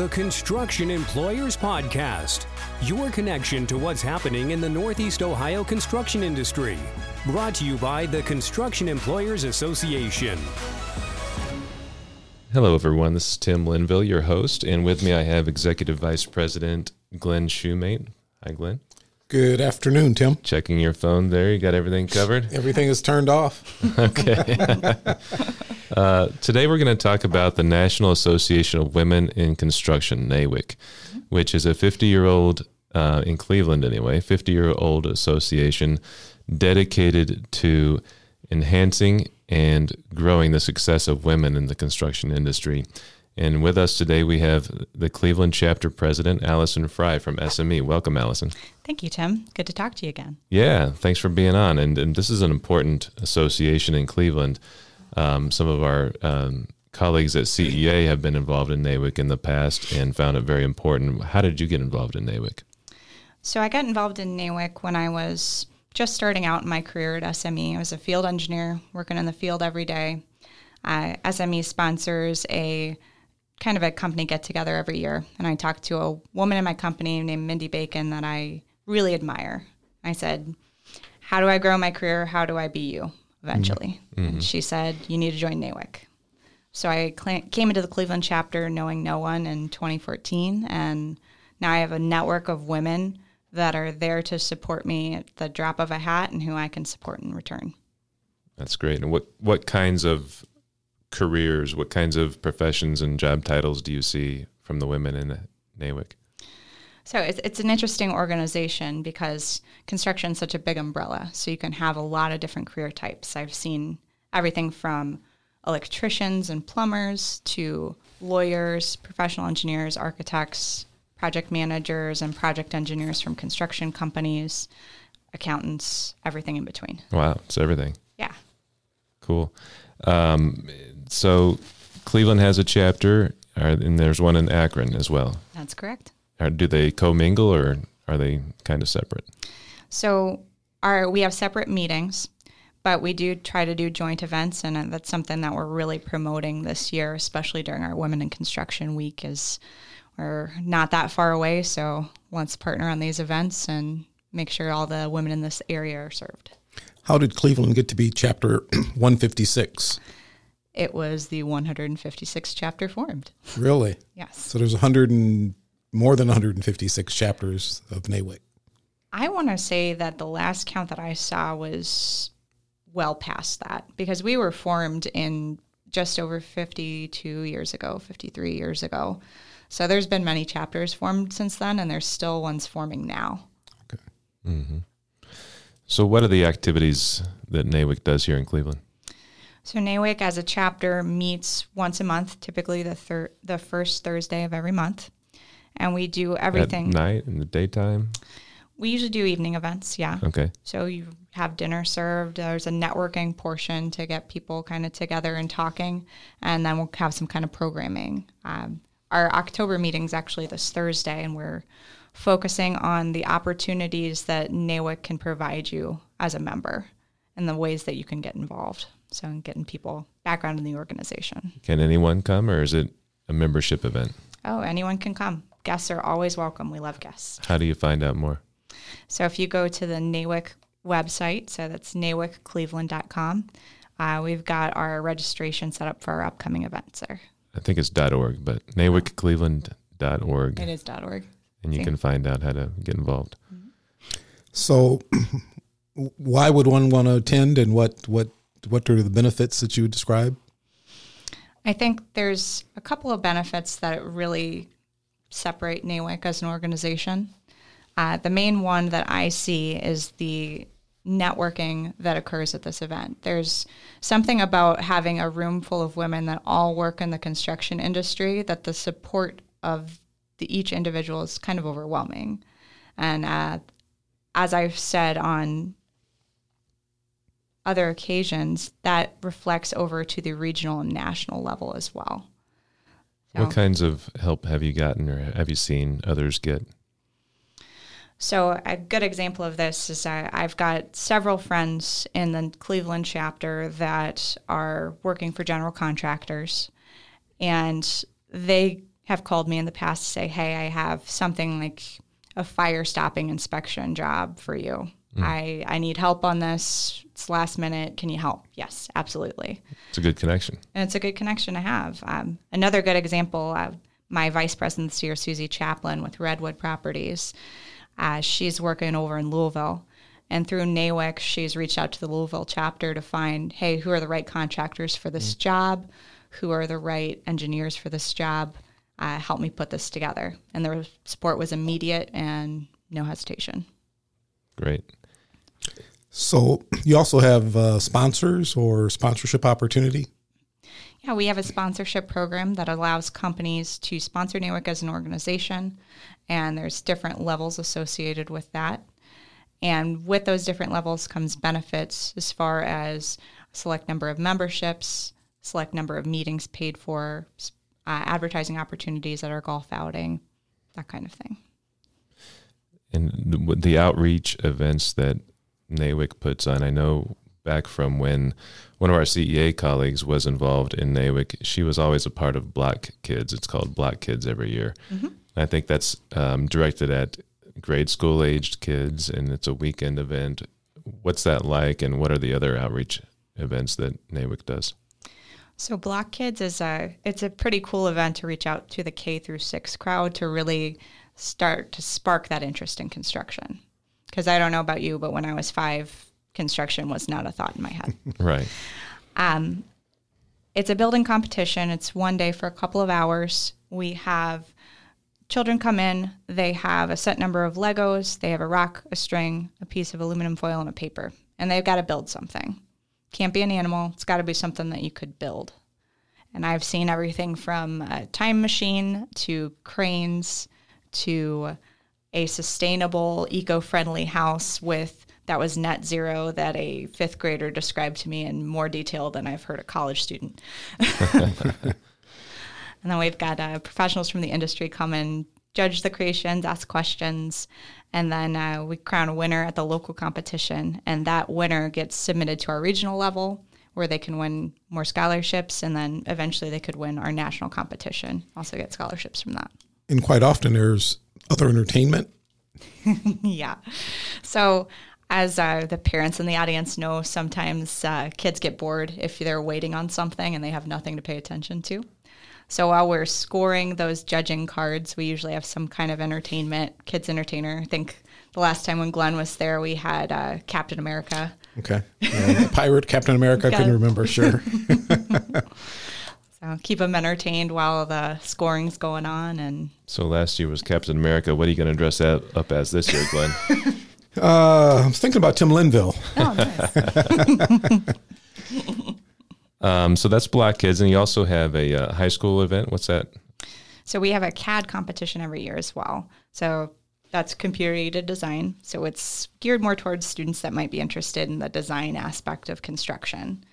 the Construction Employers Podcast, your connection to what's happening in the Northeast Ohio construction industry. Brought to you by the Construction Employers Association. Hello, everyone. This is Tim Linville, your host, and with me I have Executive Vice President Glenn Shoemate. Hi, Glenn. Good afternoon, Tim. Checking your phone there. You got everything covered? Everything is turned off. okay. uh, today we're going to talk about the National Association of Women in Construction, NAWIC, which is a 50 year old, uh, in Cleveland anyway, 50 year old association dedicated to enhancing and growing the success of women in the construction industry. And with us today, we have the Cleveland chapter president, Allison Fry from SME. Welcome, Allison. Thank you, Tim. Good to talk to you again. Yeah, thanks for being on. And, and this is an important association in Cleveland. Um, some of our um, colleagues at CEA have been involved in NAWIC in the past and found it very important. How did you get involved in NAWIC? So I got involved in NAWIC when I was just starting out in my career at SME. I was a field engineer working in the field every day. Uh, SME sponsors a kind of a company get together every year. And I talked to a woman in my company named Mindy Bacon that I really admire. I said, How do I grow my career? How do I be you eventually? Mm-hmm. And she said, You need to join NAWIC. So I cl- came into the Cleveland chapter knowing no one in 2014. And now I have a network of women that are there to support me at the drop of a hat and who I can support in return. That's great. And what, what kinds of careers, what kinds of professions and job titles do you see from the women in NAWIC? So it's, it's an interesting organization because construction is such a big umbrella. So you can have a lot of different career types. I've seen everything from electricians and plumbers to lawyers, professional engineers, architects, project managers, and project engineers from construction companies, accountants, everything in between. Wow, it's everything. Yeah. Cool. Um, so Cleveland has a chapter, and there's one in Akron as well. That's correct. Do they commingle or are they kind of separate? So our we have separate meetings, but we do try to do joint events, and uh, that's something that we're really promoting this year, especially during our Women in Construction Week. Is we're not that far away, so let's partner on these events and make sure all the women in this area are served. How did Cleveland get to be chapter 156? It was the 156th chapter formed. Really? Yes. So there's 100 and more than 156 chapters of NAWIC. I want to say that the last count that I saw was well past that because we were formed in just over 52 years ago, 53 years ago. So there's been many chapters formed since then, and there's still ones forming now. Okay. Mm-hmm. So, what are the activities that NAWIC does here in Cleveland? So NAWIC as a chapter meets once a month, typically the thir- the first Thursday of every month, and we do everything. At night in the daytime. We usually do evening events. Yeah. Okay. So you have dinner served. There's a networking portion to get people kind of together and talking, and then we'll have some kind of programming. Um, our October meeting is actually this Thursday, and we're focusing on the opportunities that NAWIC can provide you as a member and the ways that you can get involved. So in getting people background in the organization. Can anyone come or is it a membership event? Oh, anyone can come. Guests are always welcome. We love guests. How do you find out more? So if you go to the NAWIC website, so that's nawiccleveland.com, uh, we've got our registration set up for our upcoming events there. I think it's .org, but nawiccleveland.org. It is .org. And you See? can find out how to get involved. So why would one want to attend and what, what what are the benefits that you would describe? I think there's a couple of benefits that really separate NAWIC as an organization. Uh, the main one that I see is the networking that occurs at this event. There's something about having a room full of women that all work in the construction industry that the support of the, each individual is kind of overwhelming. And uh, as I've said on other occasions, that reflects over to the regional and national level as well. So, what kinds of help have you gotten or have you seen others get? So, a good example of this is I, I've got several friends in the Cleveland chapter that are working for general contractors, and they have called me in the past to say, hey, I have something like a fire stopping inspection job for you. Mm. I, I need help on this. It's last minute. Can you help? Yes, absolutely. It's a good connection. And it's a good connection to have. Um, another good example, uh, my vice president this year, Susie Chaplin with Redwood Properties, uh, she's working over in Louisville. And through NAWIC, she's reached out to the Louisville chapter to find, hey, who are the right contractors for this mm. job? Who are the right engineers for this job? Uh, help me put this together. And the support was immediate and no hesitation. Great. So you also have uh, sponsors or sponsorship opportunity? Yeah, we have a sponsorship program that allows companies to sponsor NAWIC as an organization, and there's different levels associated with that. And with those different levels comes benefits as far as select number of memberships, select number of meetings paid for, uh, advertising opportunities at our golf outing, that kind of thing. And the, the outreach events that NAWIC puts on, I know back from when one of our CEA colleagues was involved in NAWIC, she was always a part of Block Kids. It's called Block Kids every year. Mm-hmm. I think that's um, directed at grade school aged kids, and it's a weekend event. What's that like, and what are the other outreach events that NAWIC does? So Block Kids is a it's a pretty cool event to reach out to the K through six crowd to really start to spark that interest in construction. Because I don't know about you, but when I was five, construction was not a thought in my head. right. Um, it's a building competition. It's one day for a couple of hours. We have children come in. They have a set number of Legos. They have a rock, a string, a piece of aluminum foil, and a paper, and they've got to build something. Can't be an animal. It's got to be something that you could build. And I've seen everything from a time machine to cranes to a sustainable, eco friendly house with that was net zero that a fifth grader described to me in more detail than I've heard a college student. and then we've got uh, professionals from the industry come and judge the creations, ask questions, and then uh, we crown a winner at the local competition, and that winner gets submitted to our regional level where they can win more scholarships, and then eventually they could win our national competition. Also get scholarships from that. And quite often there's other entertainment. yeah. So as uh, the parents in the audience know, sometimes uh, kids get bored if they're waiting on something and they have nothing to pay attention to. So while we're scoring those judging cards, we usually have some kind of entertainment, kids entertainer. I think the last time when Glenn was there, we had uh, Captain America. Okay. Yeah, pirate Captain America, I couldn't remember, sure. so keep them entertained while the scoring's going on. And So last year was Captain America. What are you going to dress that up as this year, Glenn? uh, I'm thinking about Tim Linville. Oh, nice. Um, so that's Block Kids, and you also have a uh, high school event. What's that? So we have a CAD competition every year as well. So that's computer aided design. So it's geared more towards students that might be interested in the design aspect of construction.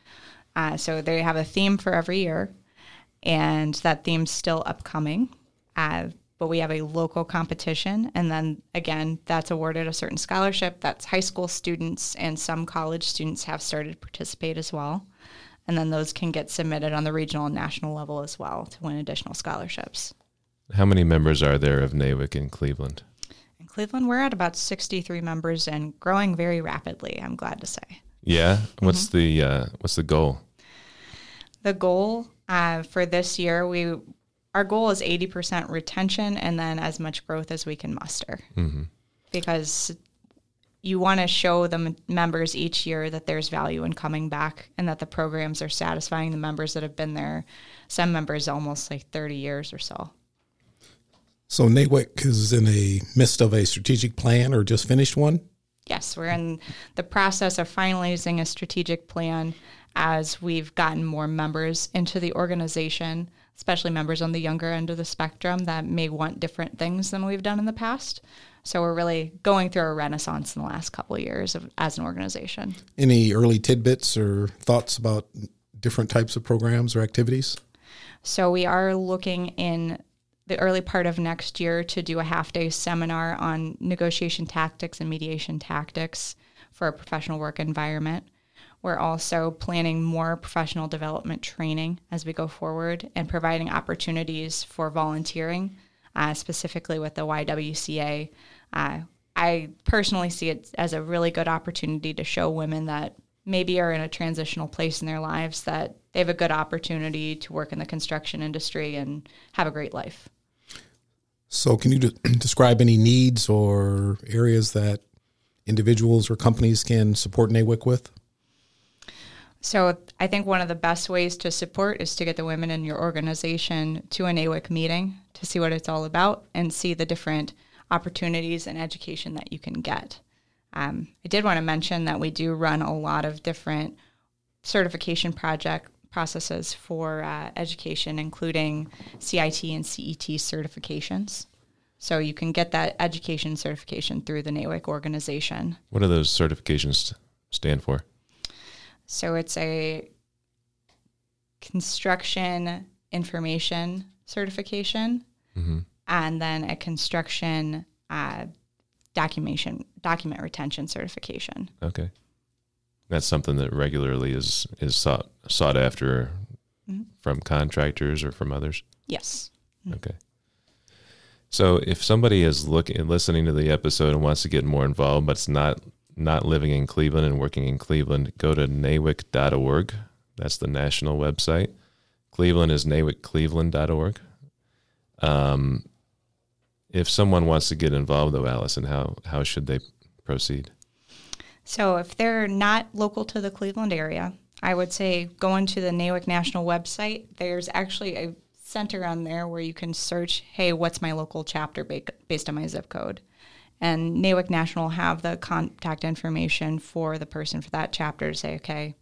Uh, so they have a theme for every year, and that theme's still upcoming. Uh, but we have a local competition, and then again, that's awarded a certain scholarship. That's high school students, and some college students have started to participate as well and then those can get submitted on the regional and national level as well to win additional scholarships. How many members are there of NAWIC in Cleveland? In Cleveland, we're at about 63 members and growing very rapidly, I'm glad to say. Yeah. What's mm-hmm. the uh, what's the goal? The goal uh, for this year, we our goal is 80% retention and then as much growth as we can muster. Mm-hmm. Because you want to show the members each year that there's value in coming back and that the programs are satisfying the members that have been there. Some members almost like 30 years or so. So NAWIC is in a midst of a strategic plan or just finished one? Yes, we're in the process of finalizing a strategic plan as we've gotten more members into the organization, especially members on the younger end of the spectrum that may want different things than we've done in the past. So we're really going through a renaissance in the last couple of years of, as an organization. Any early tidbits or thoughts about different types of programs or activities? So we are looking in the early part of next year to do a half day seminar on negotiation tactics and mediation tactics for a professional work environment We're also planning more professional development training as we go forward and providing opportunities for volunteering, uh, specifically with the YWCA. Uh, I personally see it as a really good opportunity to show women that maybe are in a transitional place in their lives that they have a good opportunity to work in the construction industry and have a great life. So, can you de- describe any needs or areas that individuals or companies can support NAWIC with? So, I think one of the best ways to support is to get the women in your organization to an NAWIC meeting to see what it's all about and see the different opportunities and education that you can get. Um, I did want to mention that we do run a lot of different certification project processes for uh, education, including CIT and CET certifications. So you can get that education certification through the NAWIC organization. What do those certifications stand for? So it's a construction information certification, mm-hmm. and then a construction uh, documentation document retention certification. Okay, that's something that regularly is is sought sought after mm-hmm. from contractors or from others. Yes. Mm-hmm. Okay. So if somebody is looking listening to the episode and wants to get more involved, but it's not not living in Cleveland and working in Cleveland, go to nawic.org. That's the national website. Cleveland is nawiccleveland.org. Um, if someone wants to get involved, though, Allison, how how should they proceed? So, if they're not local to the Cleveland area, I would say go into the NAWIC National website. There's actually a center on there where you can search, "Hey, what's my local chapter based on my zip code?" And NAWIC National have the contact information for the person for that chapter to say, "Okay,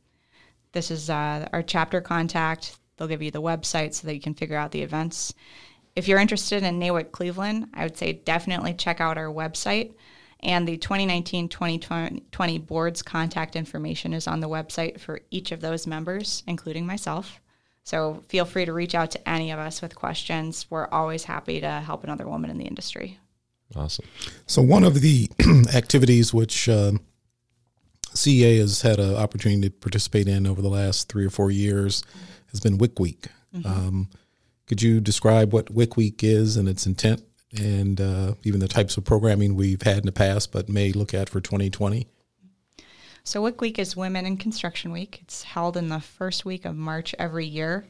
this is uh, our chapter contact." They'll give you the website so that you can figure out the events if you're interested in NAWIC Cleveland, I would say definitely check out our website. And the 2019 2020 board's contact information is on the website for each of those members, including myself. So feel free to reach out to any of us with questions. We're always happy to help another woman in the industry. Awesome. So, one of the activities which uh, CEA has had an opportunity to participate in over the last three or four years has been WIC Week. Mm-hmm. Um, could you describe what WIC Week is and its intent, and uh, even the types of programming we've had in the past, but may look at for 2020? So, WIC Week is Women in Construction Week. It's held in the first week of March every year.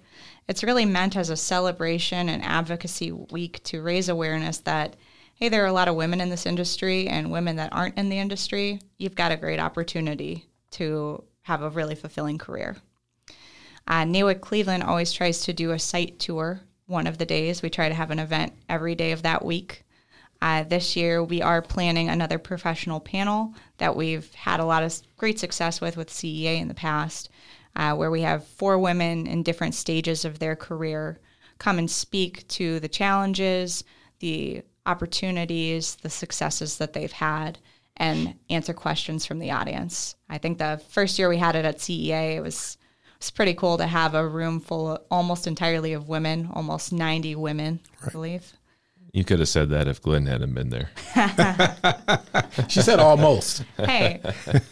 It's really meant as a celebration and advocacy week to raise awareness that, hey, there are a lot of women in this industry and women that aren't in the industry. You've got a great opportunity to have a really fulfilling career. Uh, Cleveland always tries to do a site tour one of the days. We try to have an event every day of that week. Uh, this year, we are planning another professional panel that we've had a lot of great success with with CEA in the past, uh, where we have four women in different stages of their career come and speak to the challenges, the opportunities, the successes that they've had, and answer questions from the audience. I think the first year we had it at CEA, it was it's pretty cool to have a room full of almost entirely of women, almost 90 women, right. I believe. You could have said that if Glenn hadn't been there. she said almost. hey,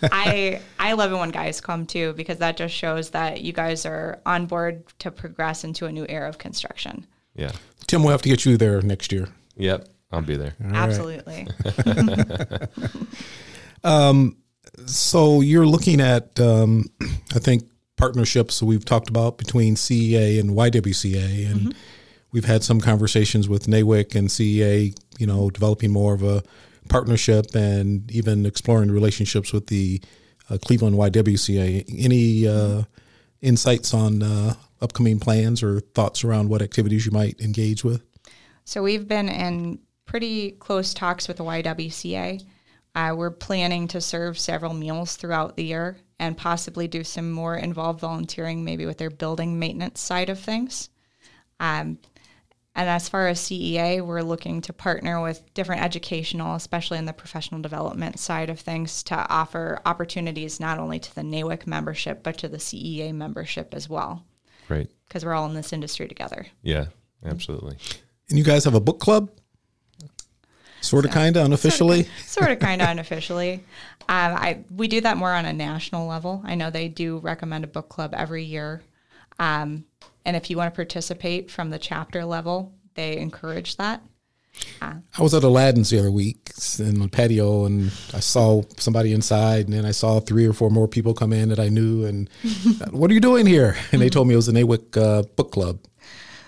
I I love it when guys come too because that just shows that you guys are on board to progress into a new era of construction. Yeah. Tim, we'll have to get you there next year. Yep, I'll be there. All Absolutely. Right. um, so you're looking at, um, I think, partnerships we've talked about between CEA and YWCA, and mm-hmm. we've had some conversations with NAWIC and CEA. You know, developing more of a partnership and even exploring relationships with the uh, Cleveland YWCA. Any uh, insights on uh, upcoming plans or thoughts around what activities you might engage with? So we've been in pretty close talks with the YWCA. Uh, we're planning to serve several meals throughout the year and possibly do some more involved volunteering, maybe with their building maintenance side of things. Um, and as far as CEA, we're looking to partner with different educational, especially in the professional development side of things, to offer opportunities not only to the NAWIC membership, but to the CEA membership as well. Great. Because we're all in this industry together. Yeah, absolutely. And you guys have a book club? Sort of, kind of unofficially. Sort of, kind of unofficially. Um, I we do that more on a national level. I know they do recommend a book club every year, um, and if you want to participate from the chapter level, they encourage that. I was at Aladdin's the other week in the patio, and I saw somebody inside, and then I saw three or four more people come in that I knew. And what are you doing here? And they told me it was an NAWIC uh, book club.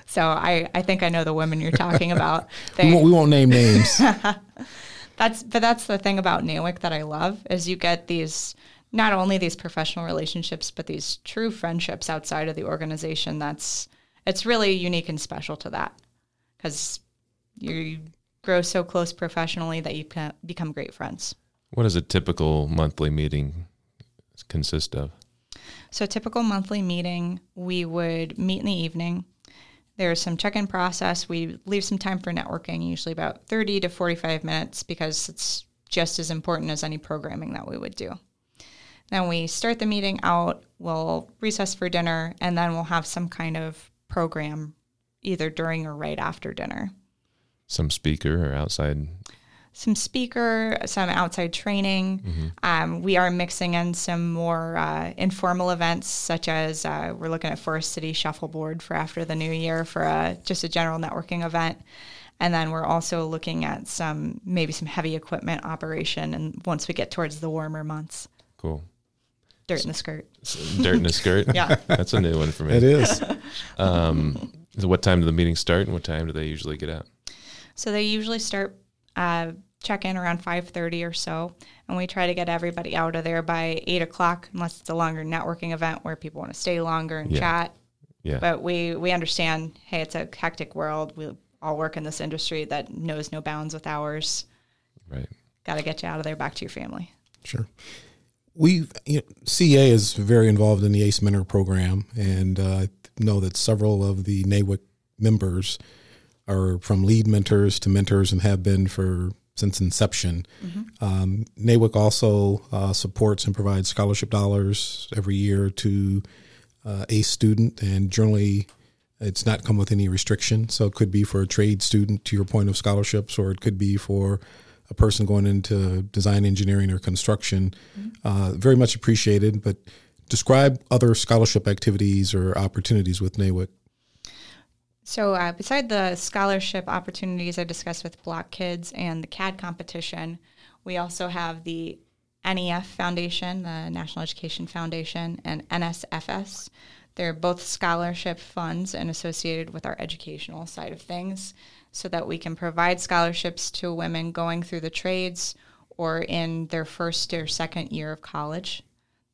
So I, I think I know the women you're talking about. They, we, won't, we won't name names. that's but that's the thing about NAWIC that I love is you get these not only these professional relationships but these true friendships outside of the organization. That's it's really unique and special to that because you grow so close professionally that you become great friends. What does a typical monthly meeting consist of? So, a typical monthly meeting, we would meet in the evening. There's some check in process. We leave some time for networking, usually about 30 to 45 minutes, because it's just as important as any programming that we would do. Then we start the meeting out, we'll recess for dinner, and then we'll have some kind of program either during or right after dinner some speaker or outside some speaker, some outside training. Mm-hmm. Um, we are mixing in some more uh, informal events, such as uh, we're looking at Forest City Shuffleboard for after the new year for a, just a general networking event. And then we're also looking at some maybe some heavy equipment operation. And once we get towards the warmer months, cool. Dirt in the skirt. Dirt in the skirt. yeah, that's a new one for me. It is. Um, so what time do the meetings start, and what time do they usually get out? So they usually start uh, check in around 5.30 or so and we try to get everybody out of there by 8 o'clock unless it's a longer networking event where people want to stay longer and yeah. chat. Yeah. but we we understand hey it's a hectic world. We all work in this industry that knows no bounds with hours. Right. Got to get you out of there back to your family. Sure. We you know, CA is very involved in the ACE Mentor program, and uh, I know that several of the NAWIC members are from lead mentors to mentors and have been for since inception. Mm-hmm. Um, NAWIC also uh, supports and provides scholarship dollars every year to uh, a student, and generally it's not come with any restriction. So it could be for a trade student, to your point of scholarships, or it could be for a person going into design engineering or construction. Mm-hmm. Uh, very much appreciated, but describe other scholarship activities or opportunities with NAWIC. So, uh, beside the scholarship opportunities I discussed with Block Kids and the CAD competition, we also have the NEF Foundation, the National Education Foundation, and NSFS. They're both scholarship funds and associated with our educational side of things so that we can provide scholarships to women going through the trades or in their first or second year of college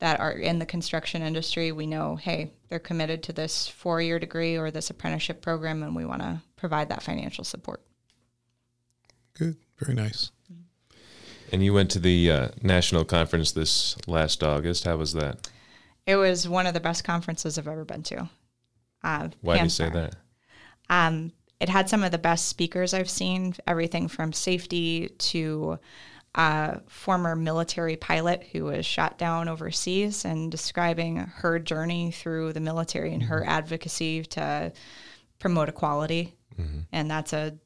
that are in the construction industry, we know, hey, they're committed to this four year degree or this apprenticeship program, and we want to provide that financial support. Good. Very nice. And you went to the uh, national conference this last August. How was that? It was one of the best conferences I've ever been to. Uh, Why do you say that? Um, it had some of the best speakers I've seen, everything from safety to a former military pilot who was shot down overseas and describing her journey through the military and her mm-hmm. advocacy to promote equality. Mm-hmm. And that's a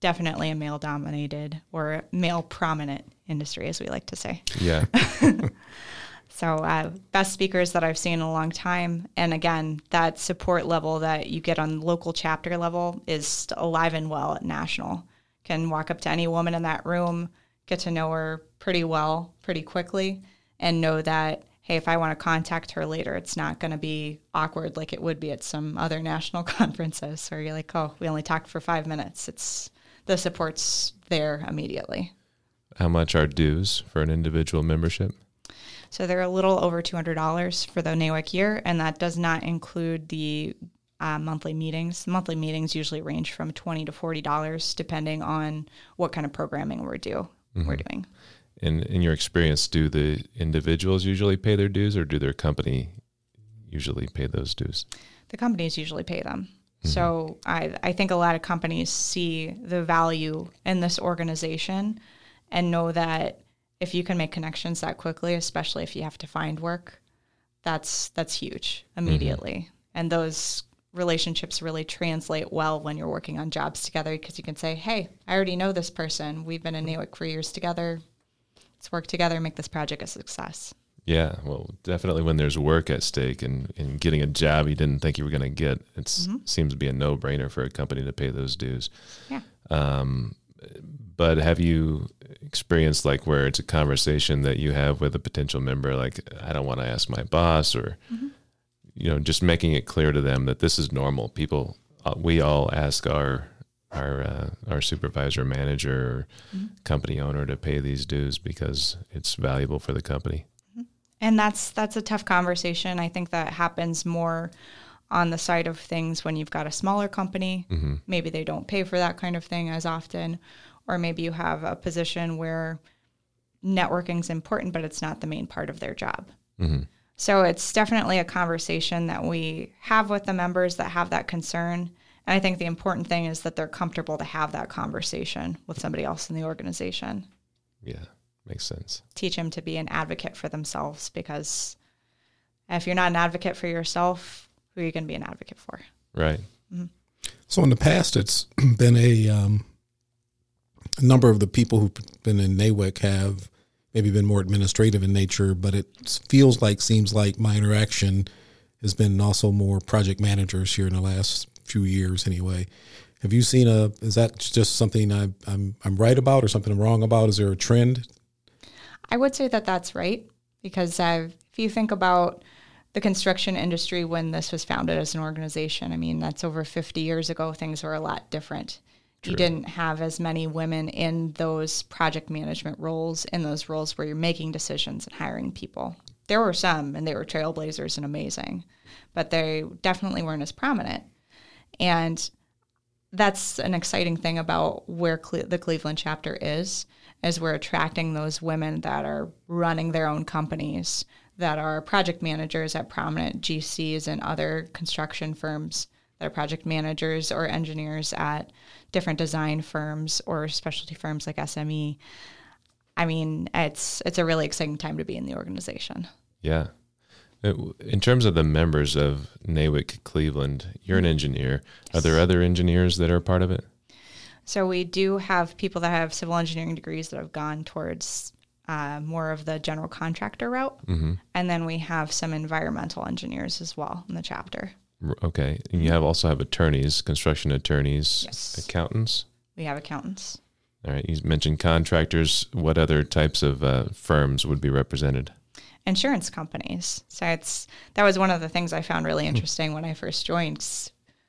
definitely a male dominated or male prominent industry, as we like to say. Yeah. so, uh, best speakers that I've seen in a long time. And again, that support level that you get on local chapter level is alive and well at national. Can walk up to any woman in that room get to know her pretty well pretty quickly and know that hey if i want to contact her later it's not going to be awkward like it would be at some other national conferences where you're like oh we only talked for five minutes. It's the support's there immediately. How much are dues for an individual membership? So they're a little over $200 for the NAWIC year, and that does not include the uh, monthly meetings. Monthly meetings usually range from 20 to $40, depending on what kind of programming we're due mm-hmm. we're doing. In in your experience, do the individuals usually pay their dues, or do their company usually pay those dues? The companies usually pay them. Mm-hmm. So I I think a lot of companies see the value in this organization and know that if you can make connections that quickly, especially if you have to find work, that's that's huge immediately. Mm-hmm. And those relationships really translate well when you're working on jobs together because you can say, hey, I already know this person. We've been in NAWIC for years together. Let's work together and make this project a success. Yeah, well, definitely when there's work at stake and, and getting a job you didn't think you were going to get, it seems to be a no brainer for a company to pay those dues. Yeah. Um, but have you experienced like where it's a conversation that you have with a potential member, like, I don't want to ask my boss, or, you know, just making it clear to them that this is normal. People, uh, we all ask our our uh, our supervisor, manager, or company owner to pay these dues because it's valuable for the company. And that's that's a tough conversation. I think that happens more on the side of things when you've got a smaller company. Maybe they don't pay for that kind of thing as often, or maybe you have a position where networking is important, but it's not the main part of their job. So it's definitely a conversation that we have with the members that have that concern. And I think the important thing is that they're comfortable to have that conversation with somebody else in the organization. Yeah, makes sense. Teach them to be an advocate for themselves because if you're not an advocate for yourself, who are you going to be an advocate for? Right. So in the past, it's been a, um, number of the people who've been in NAWIC have maybe been more administrative in nature, but it feels like, seems like my interaction has been also more project managers here in the last few years anyway. Have you seen a, is that just something I, I'm, I'm right about or something I'm wrong about? Is there a trend? I would say that that's right because uh, if you think about the construction industry when this was founded as an organization, I mean, that's over 50 years ago, things were a lot different. You didn't have as many women in those project management roles, in those roles where you're making decisions and hiring people. There were some, and they were trailblazers and amazing, but they definitely weren't as prominent. And that's an exciting thing about where Cle- the Cleveland chapter is, is we're attracting those women that are running their own companies, that are project managers at prominent GCs and other construction firms, that are project managers or engineers at different design firms or specialty firms like SME. I mean, it's it's a really exciting time to be in the organization. Yeah. Uh, In terms of the members of NAWIC Cleveland, you're an engineer. Are there other engineers that are part of it? So we do have people that have civil engineering degrees that have gone towards uh, more of the general contractor route, and then we have some environmental engineers as well in the chapter. Okay. And you have also have attorneys, construction attorneys, Yes. accountants. We have accountants. All right. You mentioned contractors. What other types of uh, firms would be represented? insurance companies. So it's that was one of the things I found really interesting when I first joined.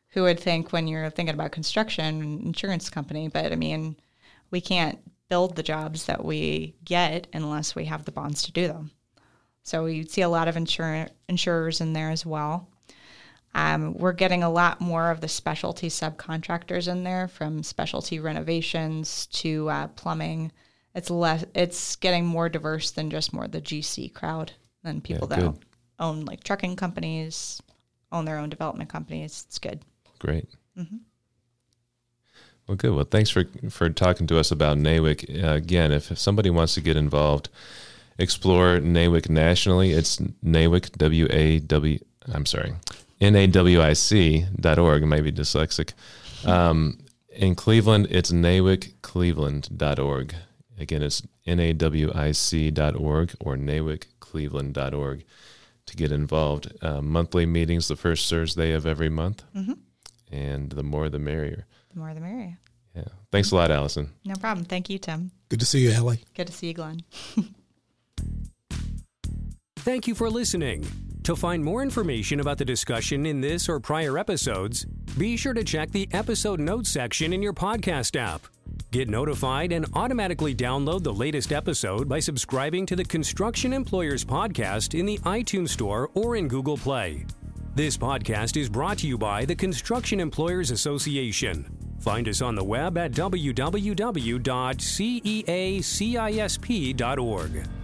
Who would think when you're thinking about construction, an insurance company? But I mean, we can't build the jobs that we get unless we have the bonds to do them. So you'd see a lot of insur- insurers in there as well. Um, we're getting a lot more of the specialty subcontractors in there, from specialty renovations to uh, plumbing. It's less. It's getting more diverse than just more the GC crowd than people Yeah, that own, own like trucking companies, own their own development companies. It's good. Great. Well, good. Well, thanks for for talking to us about NAWIC. Uh, again, if, if somebody wants to get involved, explore NAWIC nationally. It's NAWIC W A W. I'm sorry, N A W I C dot org. Maybe dyslexic. Um, in Cleveland, it's NAWICCleveland dot org. Again, it's N A W I C dot org or NAWICCleveland dot org to get involved. Uh, monthly meetings the first Thursday of every month and the more the merrier. The more the merrier. Yeah. Thanks a lot, Allison. No problem. Thank you, Tim. Good to see you, Allie. Good to see you, Glenn. Thank you for listening. To find more information about the discussion in this or prior episodes, be sure to check the episode notes section in your podcast app. Get notified and automatically download the latest episode by subscribing to the Construction Employers Podcast in the iTunes Store or in Google Play. This podcast is brought to you by the Construction Employers Association. Find us on the web at www.ceacisp.org.